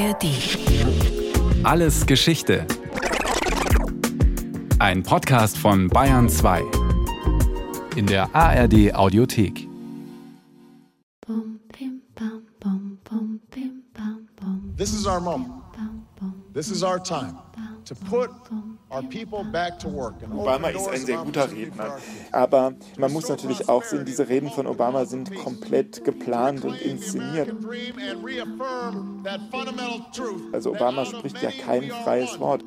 ARD. Alles Geschichte. Ein Podcast von Bayern 2. In der ARD Audiothek. This is our moment. This is our time to put our people back to work. And Obama ist ein sehr guter Redner. Aber man muss natürlich auch sehen, diese Reden von Obama sind komplett geplant und inszeniert. Also Obama spricht ja kein freies. Wort.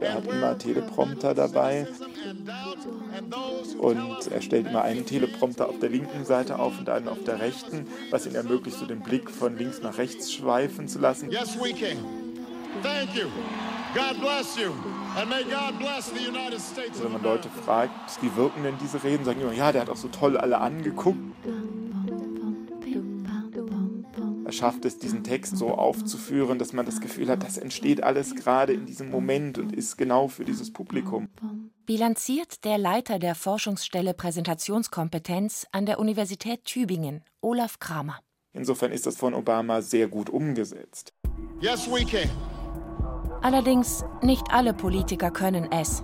Er hat immer Teleprompter dabei und er stellt immer einen Teleprompter auf der linken Seite auf und einen auf der rechten, was ihn ermöglicht, so den Blick von links nach rechts schweifen zu lassen. Yes, we can. Thank you. God bless you. And may God bless the United States Also wenn man Leute fragt, wie wirken denn diese Reden, sagen immer, ja, der hat auch so toll alle angeguckt. Er schafft es, diesen Text so aufzuführen, dass man das Gefühl hat, das entsteht alles gerade in diesem Moment und ist genau für dieses Publikum. Bilanziert der Leiter der Forschungsstelle Präsentationskompetenz an der Universität Tübingen, Olaf Kramer. Insofern ist das von Obama sehr gut umgesetzt. Yes, we can. Allerdings nicht alle Politiker können es.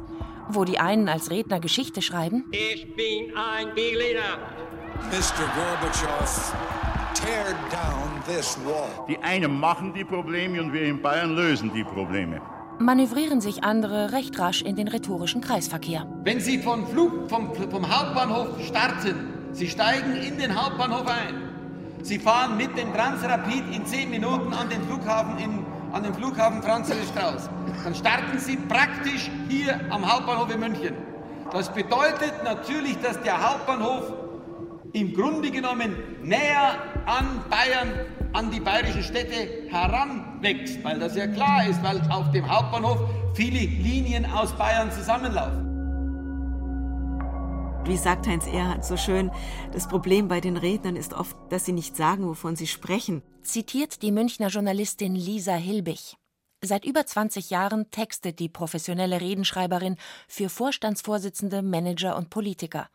Wo die einen als Redner Geschichte schreiben, Ich bin ein Berliner. Mr. Gorbachev, tear down this wall. Die einen machen die Probleme und wir in Bayern lösen die Probleme. manövrieren sich andere recht rasch in den rhetorischen Kreisverkehr. Wenn Sie vom, Flug, vom, vom Hauptbahnhof starten, Sie steigen in den Hauptbahnhof ein. Sie fahren mit dem Transrapid in 10 Minuten an den Flughafen, in, an den Flughafen Franz Josef Strauß. Dann starten Sie praktisch hier am Hauptbahnhof in München. Das bedeutet natürlich, dass der Hauptbahnhof im Grunde genommen näher an Bayern, an die bayerischen Städte heranwächst, weil das ja klar ist, weil auf dem Hauptbahnhof viele Linien aus Bayern zusammenlaufen. Wie sagt Heinz Erhardt so schön, das Problem bei den Rednern ist oft, dass sie nicht sagen, wovon sie sprechen. Zitiert die Münchner Journalistin Lisa Hilbig. Seit über 20 Jahren textet die professionelle Redenschreiberin für Vorstandsvorsitzende, Manager und Politiker.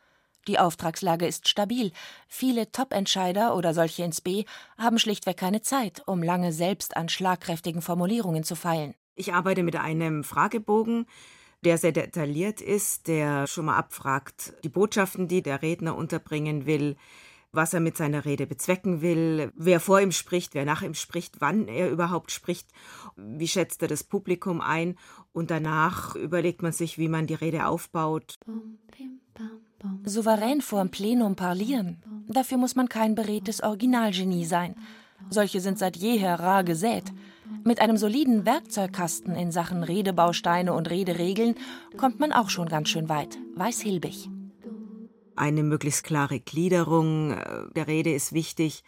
Die Auftragslage ist stabil. Viele Top-Entscheider oder solche ins B haben schlichtweg keine Zeit, um lange selbst an schlagkräftigen Formulierungen zu feilen. Ich arbeite mit einem Fragebogen, der sehr detailliert ist, der schon mal abfragt, die Botschaften, die der Redner unterbringen will, was er mit seiner Rede bezwecken will, wer vor ihm spricht, wer nach ihm spricht, wann er überhaupt spricht, wie schätzt er das Publikum ein und danach überlegt man sich, wie man die Rede aufbaut. Souverän vorm Plenum parlieren, dafür muss man kein beredtes Originalgenie sein. Solche sind seit jeher rar gesät. Mit einem soliden Werkzeugkasten in Sachen Redebausteine und Rederegeln kommt man auch schon ganz schön weit, weiß Hilbig. Eine möglichst klare Gliederung äh, der Rede ist wichtig.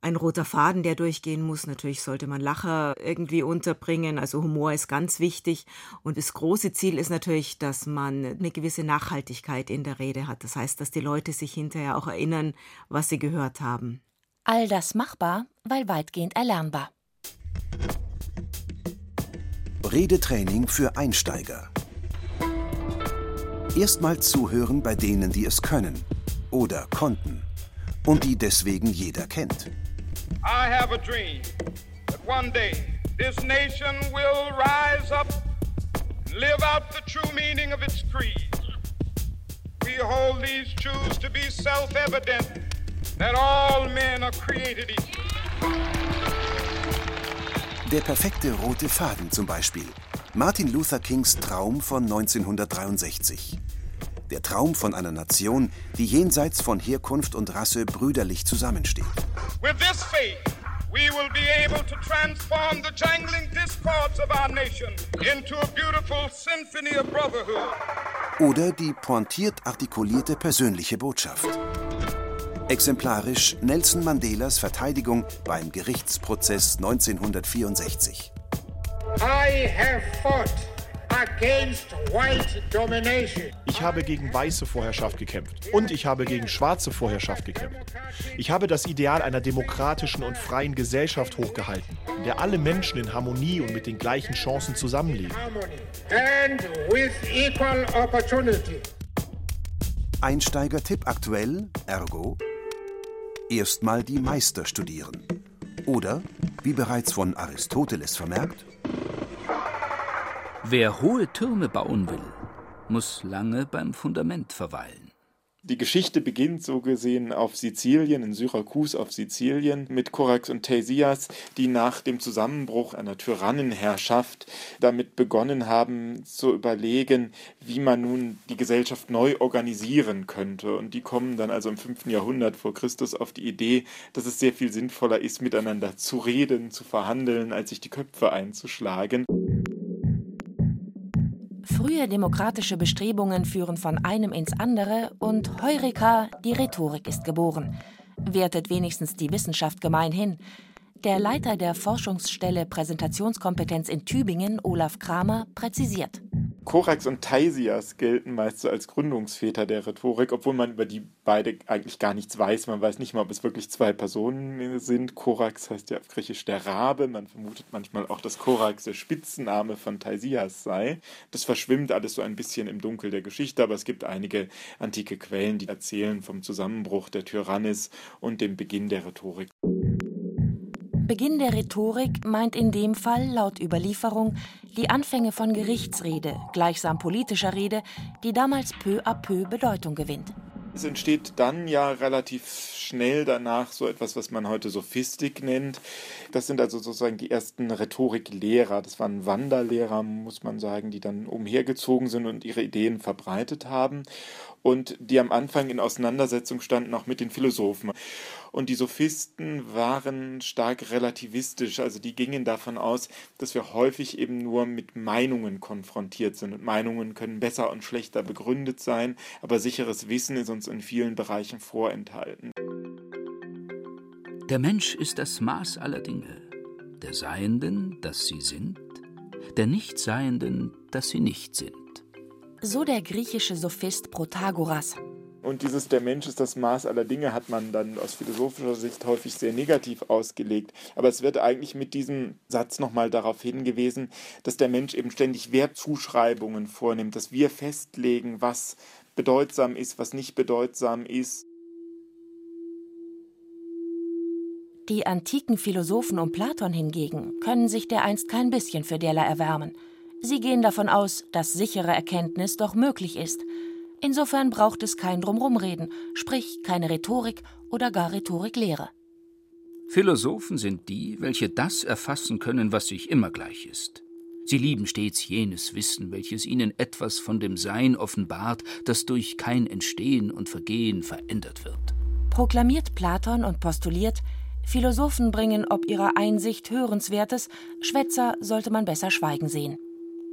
Ein roter Faden, der durchgehen muss. Natürlich sollte man Lacher irgendwie unterbringen. Also Humor ist ganz wichtig. Und das große Ziel ist natürlich, dass man eine gewisse Nachhaltigkeit in der Rede hat. Das heißt, dass die Leute sich hinterher auch erinnern, was sie gehört haben. All das machbar, weil weitgehend erlernbar. Redetraining für Einsteiger. Erstmal zuhören bei denen, die es können oder konnten und die deswegen jeder kennt. I have a dream that one day this nation will rise up and live out the true meaning of its creed. We hold these truths to be self evident that all men are created equal. Der perfekte rote Faden zum Beispiel. Martin Luther Kings Traum von 1963. Der Traum von einer Nation, die jenseits von Herkunft und Rasse brüderlich zusammensteht. With this faith, we will be able to transform the jangling discords of our nation into a beautiful symphony of brotherhood. Oder die pointiert artikulierte persönliche Botschaft. Exemplarisch Nelson Mandelas Verteidigung beim Gerichtsprozess 1964. I have fought against white domination. Ich habe gegen weiße Vorherrschaft gekämpft und ich habe gegen schwarze Vorherrschaft gekämpft. Ich habe das Ideal einer demokratischen und freien Gesellschaft hochgehalten, in der alle Menschen in Harmonie und mit den gleichen Chancen zusammenleben. And with equal opportunity. Einsteiger-Tipp aktuell, ergo, erstmal die Meister studieren. Oder, wie bereits von Aristoteles vermerkt, Wer hohe Türme bauen will, muss lange beim Fundament verweilen. Die Geschichte beginnt so gesehen auf Sizilien, in Syrakus auf Sizilien, mit Korax und Theisias, die nach dem Zusammenbruch einer Tyrannenherrschaft damit begonnen haben zu überlegen, wie man nun die Gesellschaft neu organisieren könnte. Und die kommen dann also im 5. Jahrhundert vor Christus auf die Idee, dass es sehr viel sinnvoller ist, miteinander zu reden, zu verhandeln, als sich die Köpfe einzuschlagen. Frühe demokratische Bestrebungen führen von einem ins andere und Heureka, die Rhetorik ist geboren. Wertet wenigstens die Wissenschaft gemeinhin. Der Leiter der Forschungsstelle Präsentationskompetenz in Tübingen, Olaf Kramer, präzisiert. Korax und Theisias gelten meist so als Gründungsväter der Rhetorik, obwohl man über die beide eigentlich gar nichts weiß. Man weiß nicht mal, ob es wirklich zwei Personen sind. Korax heißt ja auf Griechisch der Rabe. Man vermutet manchmal auch, dass Korax der Spitzname von Theisias sei. Das verschwimmt alles so ein bisschen im Dunkel der Geschichte, aber es gibt einige antike Quellen, die erzählen vom Zusammenbruch der Tyrannis und dem Beginn der Rhetorik. Beginn der Rhetorik meint in dem Fall laut Überlieferung die Anfänge von Gerichtsrede, gleichsam politischer Rede, die damals peu à peu Bedeutung gewinnt. Es entsteht dann ja relativ schnell danach so etwas, was man heute Sophistik nennt. Das sind also sozusagen die ersten Rhetoriklehrer. Das waren Wanderlehrer, muss man sagen, die dann umhergezogen sind und ihre Ideen verbreitet haben und die am Anfang in Auseinandersetzung standen auch mit den Philosophen. Und die Sophisten waren stark relativistisch, also die gingen davon aus, dass wir häufig eben nur mit Meinungen konfrontiert sind. Und Meinungen können besser und schlechter begründet sein, aber sicheres Wissen ist uns in vielen Bereichen vorenthalten. Der Mensch ist das Maß aller Dinge, der Seienden, dass sie sind, der Nichtseienden, dass sie nicht sind. So der griechische Sophist Protagoras. Und dieses Der Mensch ist das Maß aller Dinge hat man dann aus philosophischer Sicht häufig sehr negativ ausgelegt. Aber es wird eigentlich mit diesem Satz nochmal darauf hingewiesen, dass der Mensch eben ständig Wertzuschreibungen vornimmt, dass wir festlegen, was bedeutsam ist, was nicht bedeutsam ist. Die antiken Philosophen um Platon hingegen können sich dereinst kein bisschen für derlei erwärmen. Sie gehen davon aus, dass sichere Erkenntnis doch möglich ist. Insofern braucht es kein Drumrumreden, sprich keine Rhetorik oder gar Rhetoriklehre. Philosophen sind die, welche das erfassen können, was sich immer gleich ist. Sie lieben stets jenes Wissen, welches ihnen etwas von dem Sein offenbart, das durch kein Entstehen und Vergehen verändert wird. Proklamiert Platon und postuliert, Philosophen bringen ob ihrer Einsicht Hörenswertes, Schwätzer sollte man besser schweigen sehen.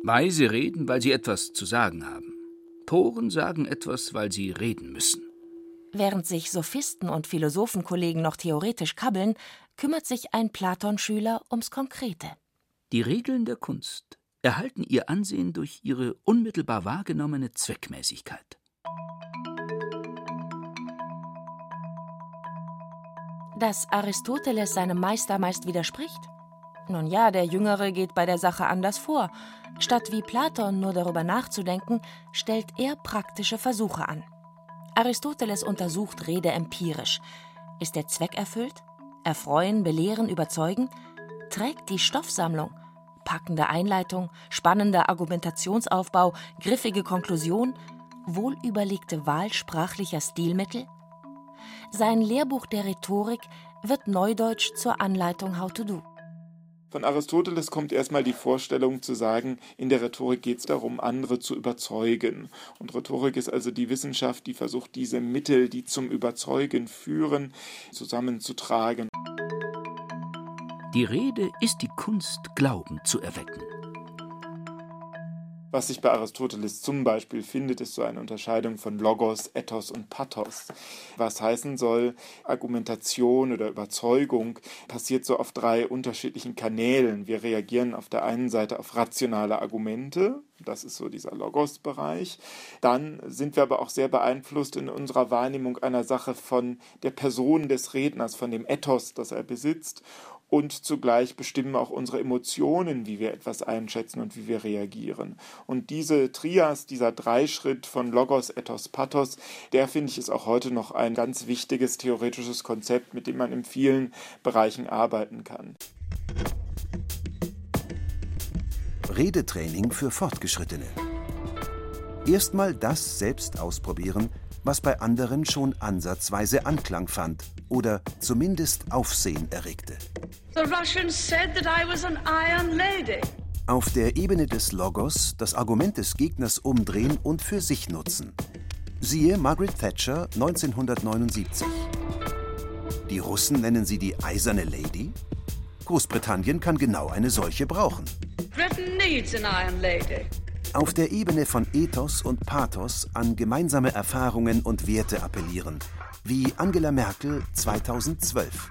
Weise reden, weil sie etwas zu sagen haben. Toren sagen etwas, weil sie reden müssen. Während sich Sophisten und Philosophenkollegen noch theoretisch kabbeln, kümmert sich ein Platon-Schüler ums Konkrete. Die Regeln der Kunst erhalten ihr Ansehen durch ihre unmittelbar wahrgenommene Zweckmäßigkeit. Dass Aristoteles seinem Meister meist widerspricht? Nun ja, der Jüngere geht bei der Sache anders vor. Statt wie Platon nur darüber nachzudenken, stellt er praktische Versuche an. Aristoteles untersucht Rede empirisch. Ist der Zweck erfüllt? Erfreuen, belehren, überzeugen? Trägt die Stoffsammlung? Packende Einleitung, spannender Argumentationsaufbau, griffige Konklusion, wohlüberlegte Wahl sprachlicher Stilmittel? Sein Lehrbuch der Rhetorik wird neudeutsch zur Anleitung How to Do. Von Aristoteles kommt erstmal die Vorstellung zu sagen, in der Rhetorik geht es darum, andere zu überzeugen. Und Rhetorik ist also die Wissenschaft, die versucht, diese Mittel, die zum Überzeugen führen, zusammenzutragen. Die Rede ist die Kunst, Glauben zu erwecken. Was sich bei Aristoteles zum Beispiel findet, ist so eine Unterscheidung von Logos, Ethos und Pathos. Was heißen soll, Argumentation oder Überzeugung passiert so auf drei unterschiedlichen Kanälen. Wir reagieren auf der einen Seite auf rationale Argumente, das ist so dieser Logos-Bereich. Dann sind wir aber auch sehr beeinflusst in unserer Wahrnehmung einer Sache von der Person des Redners, von dem Ethos, das er besitzt und zugleich bestimmen auch unsere Emotionen, wie wir etwas einschätzen und wie wir reagieren. Und diese Trias, dieser Dreischritt von Logos, Ethos, Pathos, der finde ich ist auch heute noch ein ganz wichtiges theoretisches Konzept, mit dem man in vielen Bereichen arbeiten kann. Redetraining für Fortgeschrittene. Erstmal das selbst ausprobieren, was bei anderen schon ansatzweise Anklang fand oder zumindest Aufsehen erregte. The Russians said that I was an iron lady. Auf der Ebene des Logos das Argument des Gegners umdrehen und für sich nutzen. Siehe Margaret Thatcher 1979. Die Russen nennen sie die eiserne Lady? Großbritannien kann genau eine solche brauchen. Britain needs an iron lady. Auf der Ebene von Ethos und Pathos an gemeinsame Erfahrungen und Werte appellieren, wie Angela Merkel 2012.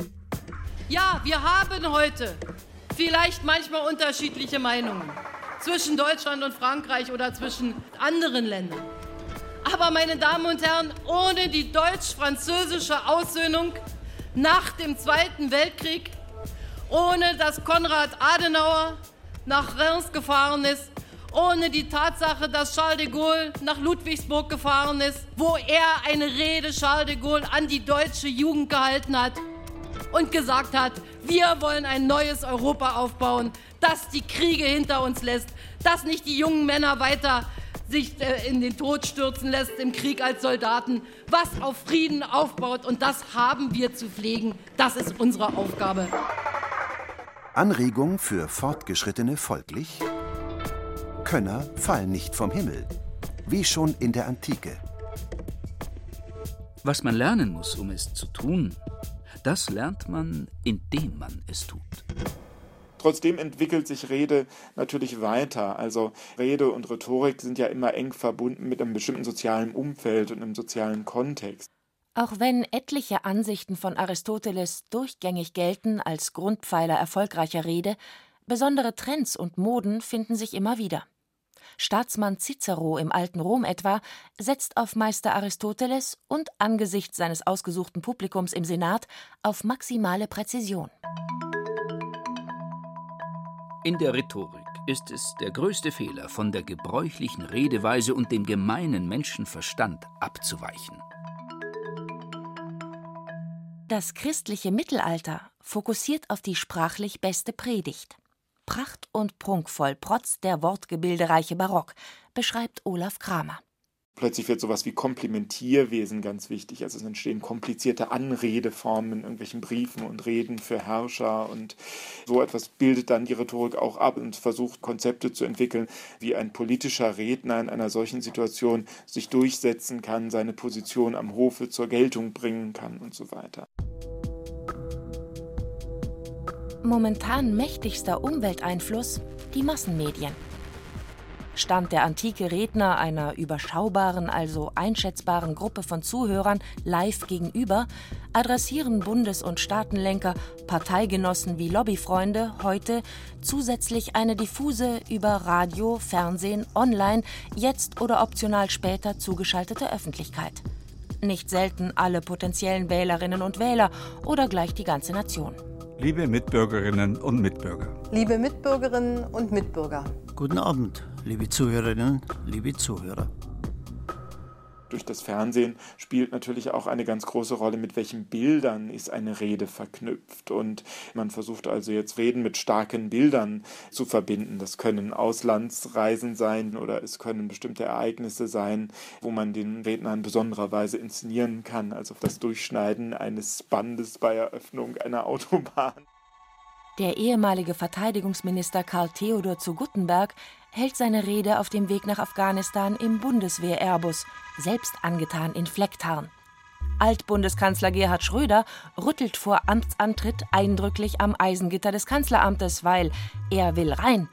Ja, wir haben heute vielleicht manchmal unterschiedliche Meinungen zwischen Deutschland und Frankreich oder zwischen anderen Ländern. Aber meine Damen und Herren, ohne die deutsch-französische Aussöhnung nach dem Zweiten Weltkrieg, ohne dass Konrad Adenauer nach Reims gefahren ist, ohne die Tatsache, dass Charles de Gaulle nach Ludwigsburg gefahren ist, wo er eine Rede Charles de Gaulle an die deutsche Jugend gehalten hat und gesagt hat, wir wollen ein neues Europa aufbauen, das die Kriege hinter uns lässt, das nicht die jungen Männer weiter sich äh, in den Tod stürzen lässt im Krieg als Soldaten, was auf Frieden aufbaut. Und das haben wir zu pflegen. Das ist unsere Aufgabe. Anregung für Fortgeschrittene folglich? Könner fallen nicht vom Himmel, wie schon in der Antike. Was man lernen muss, um es zu tun, das lernt man, indem man es tut. Trotzdem entwickelt sich Rede natürlich weiter. Also Rede und Rhetorik sind ja immer eng verbunden mit einem bestimmten sozialen Umfeld und einem sozialen Kontext. Auch wenn etliche Ansichten von Aristoteles durchgängig gelten als Grundpfeiler erfolgreicher Rede, besondere Trends und Moden finden sich immer wieder. Staatsmann Cicero im alten Rom etwa setzt auf Meister Aristoteles und angesichts seines ausgesuchten Publikums im Senat auf maximale Präzision. In der Rhetorik ist es der größte Fehler, von der gebräuchlichen Redeweise und dem gemeinen Menschenverstand abzuweichen. Das christliche Mittelalter fokussiert auf die sprachlich beste Predigt pracht- und prunkvoll, trotz der wortgebildereiche Barock, beschreibt Olaf Kramer. Plötzlich wird sowas wie Komplimentierwesen ganz wichtig. Also es entstehen komplizierte Anredeformen in irgendwelchen Briefen und Reden für Herrscher und so etwas bildet dann die Rhetorik auch ab und versucht Konzepte zu entwickeln, wie ein politischer Redner in einer solchen Situation sich durchsetzen kann, seine Position am Hofe zur Geltung bringen kann und so weiter. Momentan mächtigster Umwelteinfluss die Massenmedien. Stand der antike Redner einer überschaubaren, also einschätzbaren Gruppe von Zuhörern live gegenüber, adressieren Bundes- und Staatenlenker, Parteigenossen wie Lobbyfreunde heute zusätzlich eine diffuse über Radio, Fernsehen, Online, jetzt oder optional später zugeschaltete Öffentlichkeit. Nicht selten alle potenziellen Wählerinnen und Wähler oder gleich die ganze Nation. Liebe Mitbürgerinnen und Mitbürger. Liebe Mitbürgerinnen und Mitbürger. Guten Abend, liebe Zuhörerinnen, liebe Zuhörer durch das Fernsehen spielt natürlich auch eine ganz große Rolle, mit welchen Bildern ist eine Rede verknüpft. Und man versucht also jetzt Reden mit starken Bildern zu verbinden. Das können Auslandsreisen sein oder es können bestimmte Ereignisse sein, wo man den Redner in besonderer Weise inszenieren kann. Also das Durchschneiden eines Bandes bei Eröffnung einer Autobahn. Der ehemalige Verteidigungsminister Karl Theodor zu Guttenberg hält seine Rede auf dem Weg nach Afghanistan im Bundeswehr-Airbus, selbst angetan in Flecktarn. Altbundeskanzler Gerhard Schröder rüttelt vor Amtsantritt eindrücklich am Eisengitter des Kanzleramtes, weil er will rein,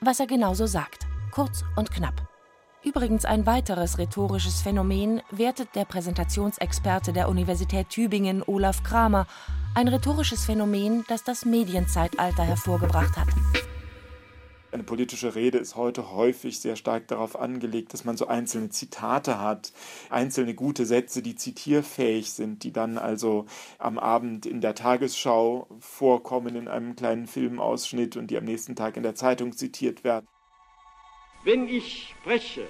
was er genauso sagt, kurz und knapp. Übrigens ein weiteres rhetorisches Phänomen wertet der Präsentationsexperte der Universität Tübingen Olaf Kramer, ein rhetorisches Phänomen, das das Medienzeitalter hervorgebracht hat Eine politische Rede ist heute häufig sehr stark darauf angelegt, dass man so einzelne Zitate hat, einzelne gute Sätze, die zitierfähig sind, die dann also am Abend in der Tagesschau vorkommen in einem kleinen Filmausschnitt und die am nächsten Tag in der Zeitung zitiert werden. Wenn ich spreche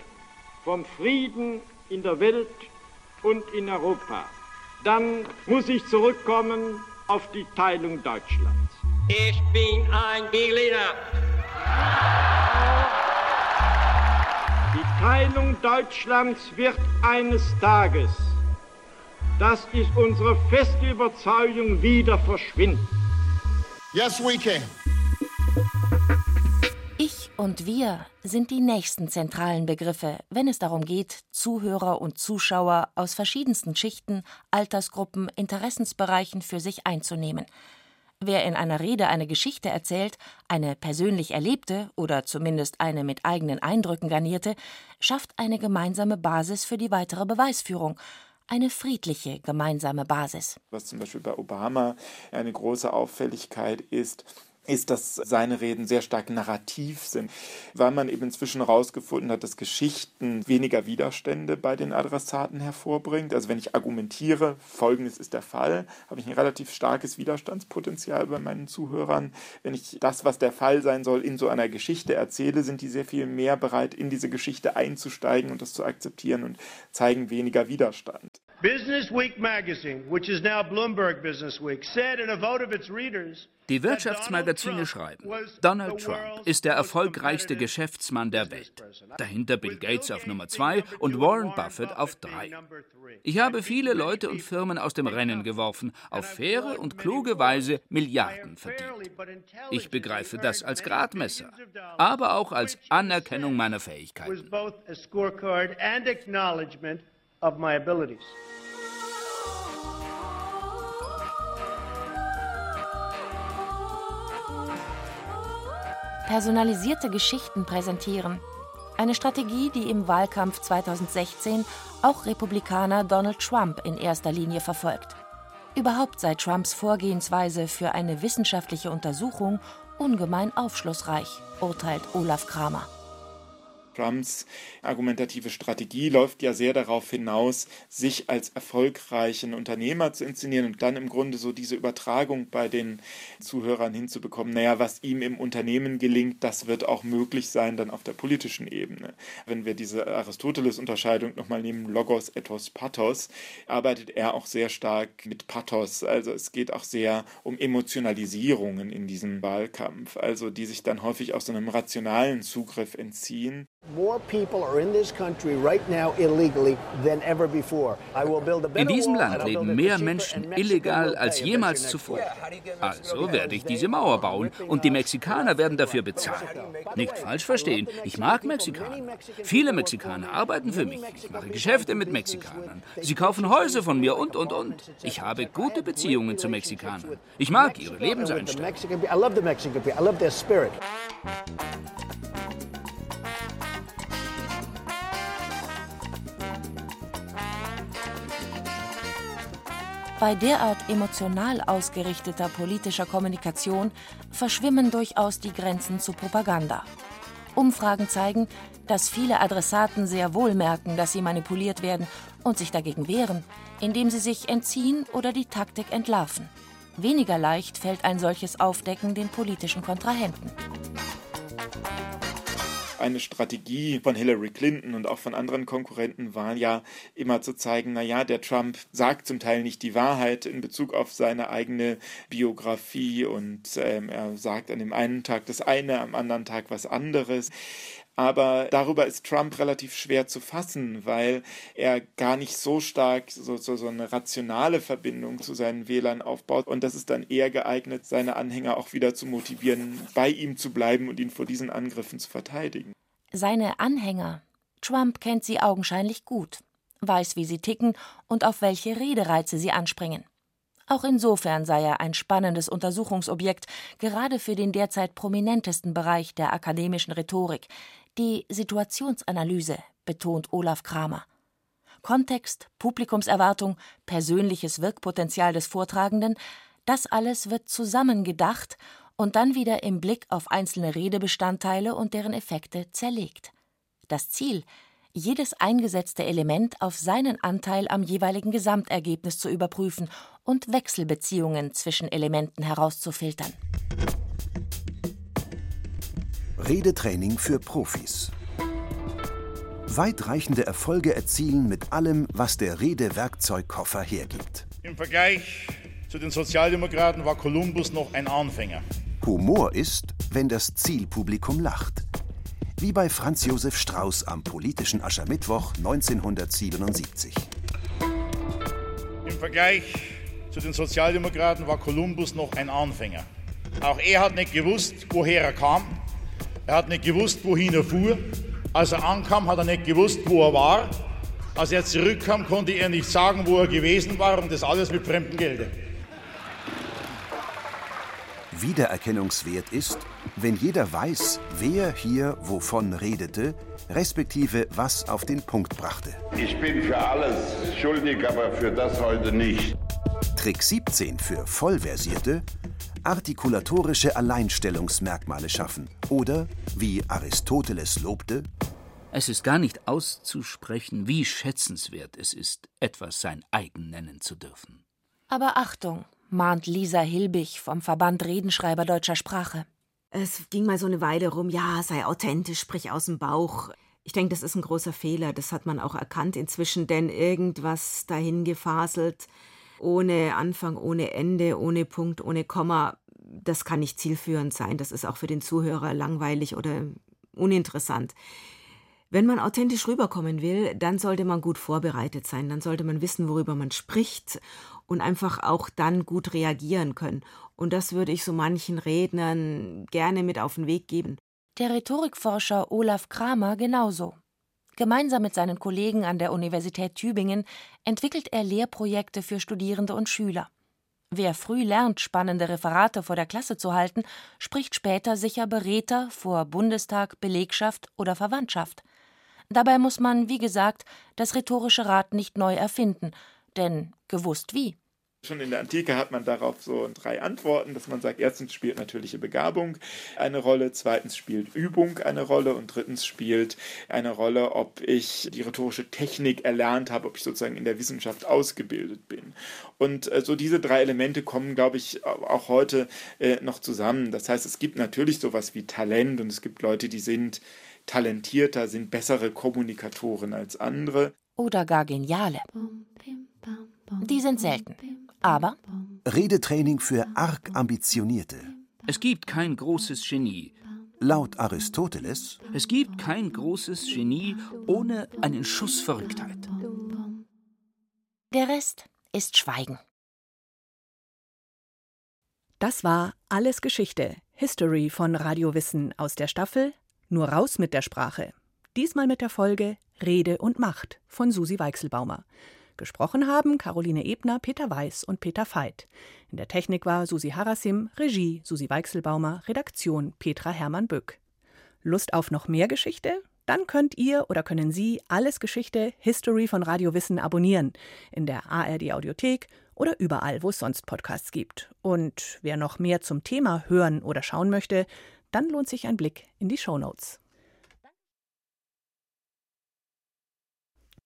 vom Frieden in der Welt und in Europa, dann muss ich zurückkommen auf die Teilung Deutschlands. Ich bin ein Berliner. Die Teilung Deutschlands wird eines Tages, das ist unsere feste Überzeugung, wieder verschwinden. Yes, we can. Und wir sind die nächsten zentralen Begriffe, wenn es darum geht, Zuhörer und Zuschauer aus verschiedensten Schichten, Altersgruppen, Interessensbereichen für sich einzunehmen. Wer in einer Rede eine Geschichte erzählt, eine persönlich erlebte oder zumindest eine mit eigenen Eindrücken garnierte, schafft eine gemeinsame Basis für die weitere Beweisführung, eine friedliche gemeinsame Basis. Was zum Beispiel bei Obama eine große Auffälligkeit ist, ist, dass seine Reden sehr stark narrativ sind, weil man eben inzwischen herausgefunden hat, dass Geschichten weniger Widerstände bei den Adressaten hervorbringt. Also wenn ich argumentiere, folgendes ist der Fall, habe ich ein relativ starkes Widerstandspotenzial bei meinen Zuhörern. Wenn ich das, was der Fall sein soll, in so einer Geschichte erzähle, sind die sehr viel mehr bereit, in diese Geschichte einzusteigen und das zu akzeptieren und zeigen weniger Widerstand. Business Week magazine, which is now Bloomberg Business Week, said in a vote of its readers die Wirtschaftsmagazine schreiben, Donald Trump ist der erfolgreichste Geschäftsmann der Welt. Dahinter Bill Gates auf Nummer zwei und Warren Buffett auf drei. Ich habe viele Leute und Firmen aus dem Rennen geworfen, auf faire und kluge Weise Milliarden verdient. Ich begreife das als Gradmesser, aber auch als Anerkennung meiner Fähigkeiten. Personalisierte Geschichten präsentieren. Eine Strategie, die im Wahlkampf 2016 auch Republikaner Donald Trump in erster Linie verfolgt. Überhaupt sei Trumps Vorgehensweise für eine wissenschaftliche Untersuchung ungemein aufschlussreich, urteilt Olaf Kramer. Trumps argumentative Strategie läuft ja sehr darauf hinaus, sich als erfolgreichen Unternehmer zu inszenieren und dann im Grunde so diese Übertragung bei den Zuhörern hinzubekommen. Naja, was ihm im Unternehmen gelingt, das wird auch möglich sein dann auf der politischen Ebene. Wenn wir diese Aristoteles-Unterscheidung nochmal nehmen, Logos, Ethos, Pathos, arbeitet er auch sehr stark mit Pathos. Also es geht auch sehr um Emotionalisierungen in diesem Wahlkampf, also die sich dann häufig aus so einem rationalen Zugriff entziehen. In diesem Land leben mehr Menschen illegal als jemals zuvor. Also werde ich diese Mauer bauen und die Mexikaner werden dafür bezahlen. Nicht falsch verstehen, ich mag Mexikaner. Viele Mexikaner arbeiten für mich. Ich mache Geschäfte mit Mexikanern. Sie kaufen Häuser von mir und, und, und. Ich habe gute Beziehungen zu Mexikanern. Ich mag ihre Lebenseinstellung. Bei derart emotional ausgerichteter politischer Kommunikation verschwimmen durchaus die Grenzen zu Propaganda. Umfragen zeigen, dass viele Adressaten sehr wohl merken, dass sie manipuliert werden und sich dagegen wehren, indem sie sich entziehen oder die Taktik entlarven. Weniger leicht fällt ein solches Aufdecken den politischen Kontrahenten eine Strategie von Hillary Clinton und auch von anderen Konkurrenten war ja immer zu zeigen, naja, der Trump sagt zum Teil nicht die Wahrheit in Bezug auf seine eigene Biografie und ähm, er sagt an dem einen Tag das eine, am anderen Tag was anderes. Aber darüber ist Trump relativ schwer zu fassen, weil er gar nicht so stark so, so, so eine rationale Verbindung zu seinen Wählern aufbaut. Und das ist dann eher geeignet, seine Anhänger auch wieder zu motivieren, bei ihm zu bleiben und ihn vor diesen Angriffen zu verteidigen. Seine Anhänger. Trump kennt sie augenscheinlich gut, weiß, wie sie ticken und auf welche Redereize sie anspringen. Auch insofern sei er ein spannendes Untersuchungsobjekt, gerade für den derzeit prominentesten Bereich der akademischen Rhetorik, die Situationsanalyse, betont Olaf Kramer. Kontext, Publikumserwartung, persönliches Wirkpotenzial des Vortragenden, das alles wird zusammengedacht und dann wieder im Blick auf einzelne Redebestandteile und deren Effekte zerlegt. Das Ziel, jedes eingesetzte Element auf seinen Anteil am jeweiligen Gesamtergebnis zu überprüfen und Wechselbeziehungen zwischen Elementen herauszufiltern. Redetraining für Profis. Weitreichende Erfolge erzielen mit allem, was der Redewerkzeugkoffer hergibt. Im Vergleich zu den Sozialdemokraten war Kolumbus noch ein Anfänger. Humor ist, wenn das Zielpublikum lacht. Wie bei Franz Josef Strauß am politischen Aschermittwoch 1977. Im Vergleich zu den Sozialdemokraten war Kolumbus noch ein Anfänger. Auch er hat nicht gewusst, woher er kam. Er hat nicht gewusst, wohin er fuhr. Als er ankam, hat er nicht gewusst, wo er war. Als er zurückkam, konnte er nicht sagen, wo er gewesen war und das alles mit fremdem Gelde. Wiedererkennungswert ist, wenn jeder weiß, wer hier wovon redete, respektive was auf den Punkt brachte. Ich bin für alles schuldig, aber für das heute nicht. Trick 17 für Vollversierte, artikulatorische Alleinstellungsmerkmale schaffen oder, wie Aristoteles lobte, es ist gar nicht auszusprechen, wie schätzenswert es ist, etwas sein eigen nennen zu dürfen. Aber Achtung, mahnt Lisa Hilbig vom Verband Redenschreiber deutscher Sprache. Es ging mal so eine Weile rum, ja, sei authentisch, sprich aus dem Bauch. Ich denke, das ist ein großer Fehler, das hat man auch erkannt inzwischen, denn irgendwas dahin gefaselt, ohne Anfang, ohne Ende, ohne Punkt, ohne Komma, das kann nicht zielführend sein. Das ist auch für den Zuhörer langweilig oder uninteressant. Wenn man authentisch rüberkommen will, dann sollte man gut vorbereitet sein, dann sollte man wissen, worüber man spricht und einfach auch dann gut reagieren können. Und das würde ich so manchen Rednern gerne mit auf den Weg geben. Der Rhetorikforscher Olaf Kramer genauso. Gemeinsam mit seinen Kollegen an der Universität Tübingen entwickelt er Lehrprojekte für Studierende und Schüler. Wer früh lernt, spannende Referate vor der Klasse zu halten, spricht später sicher Beräter vor Bundestag, Belegschaft oder Verwandtschaft. Dabei muss man, wie gesagt, das rhetorische Rad nicht neu erfinden, denn gewusst wie. Schon in der Antike hat man darauf so drei Antworten, dass man sagt, erstens spielt natürliche Begabung eine Rolle, zweitens spielt Übung eine Rolle und drittens spielt eine Rolle, ob ich die rhetorische Technik erlernt habe, ob ich sozusagen in der Wissenschaft ausgebildet bin. Und äh, so diese drei Elemente kommen, glaube ich, auch heute äh, noch zusammen. Das heißt, es gibt natürlich sowas wie Talent und es gibt Leute, die sind talentierter, sind bessere Kommunikatoren als andere. Oder gar geniale. Die sind selten. Aber Redetraining für arg ambitionierte. Es gibt kein großes Genie. Laut Aristoteles. Es gibt kein großes Genie ohne einen Schuss Verrücktheit. Der Rest ist Schweigen. Das war Alles Geschichte, History von Radio Wissen aus der Staffel Nur raus mit der Sprache. Diesmal mit der Folge Rede und Macht von Susi Weichselbaumer. Gesprochen haben Caroline Ebner, Peter Weiß und Peter Veit. In der Technik war Susi Harasim, Regie Susi Weichselbaumer, Redaktion Petra Hermann Böck. Lust auf noch mehr Geschichte? Dann könnt ihr oder können Sie alles Geschichte History von Radio Wissen abonnieren in der ARD Audiothek oder überall, wo es sonst Podcasts gibt. Und wer noch mehr zum Thema hören oder schauen möchte, dann lohnt sich ein Blick in die Show Notes.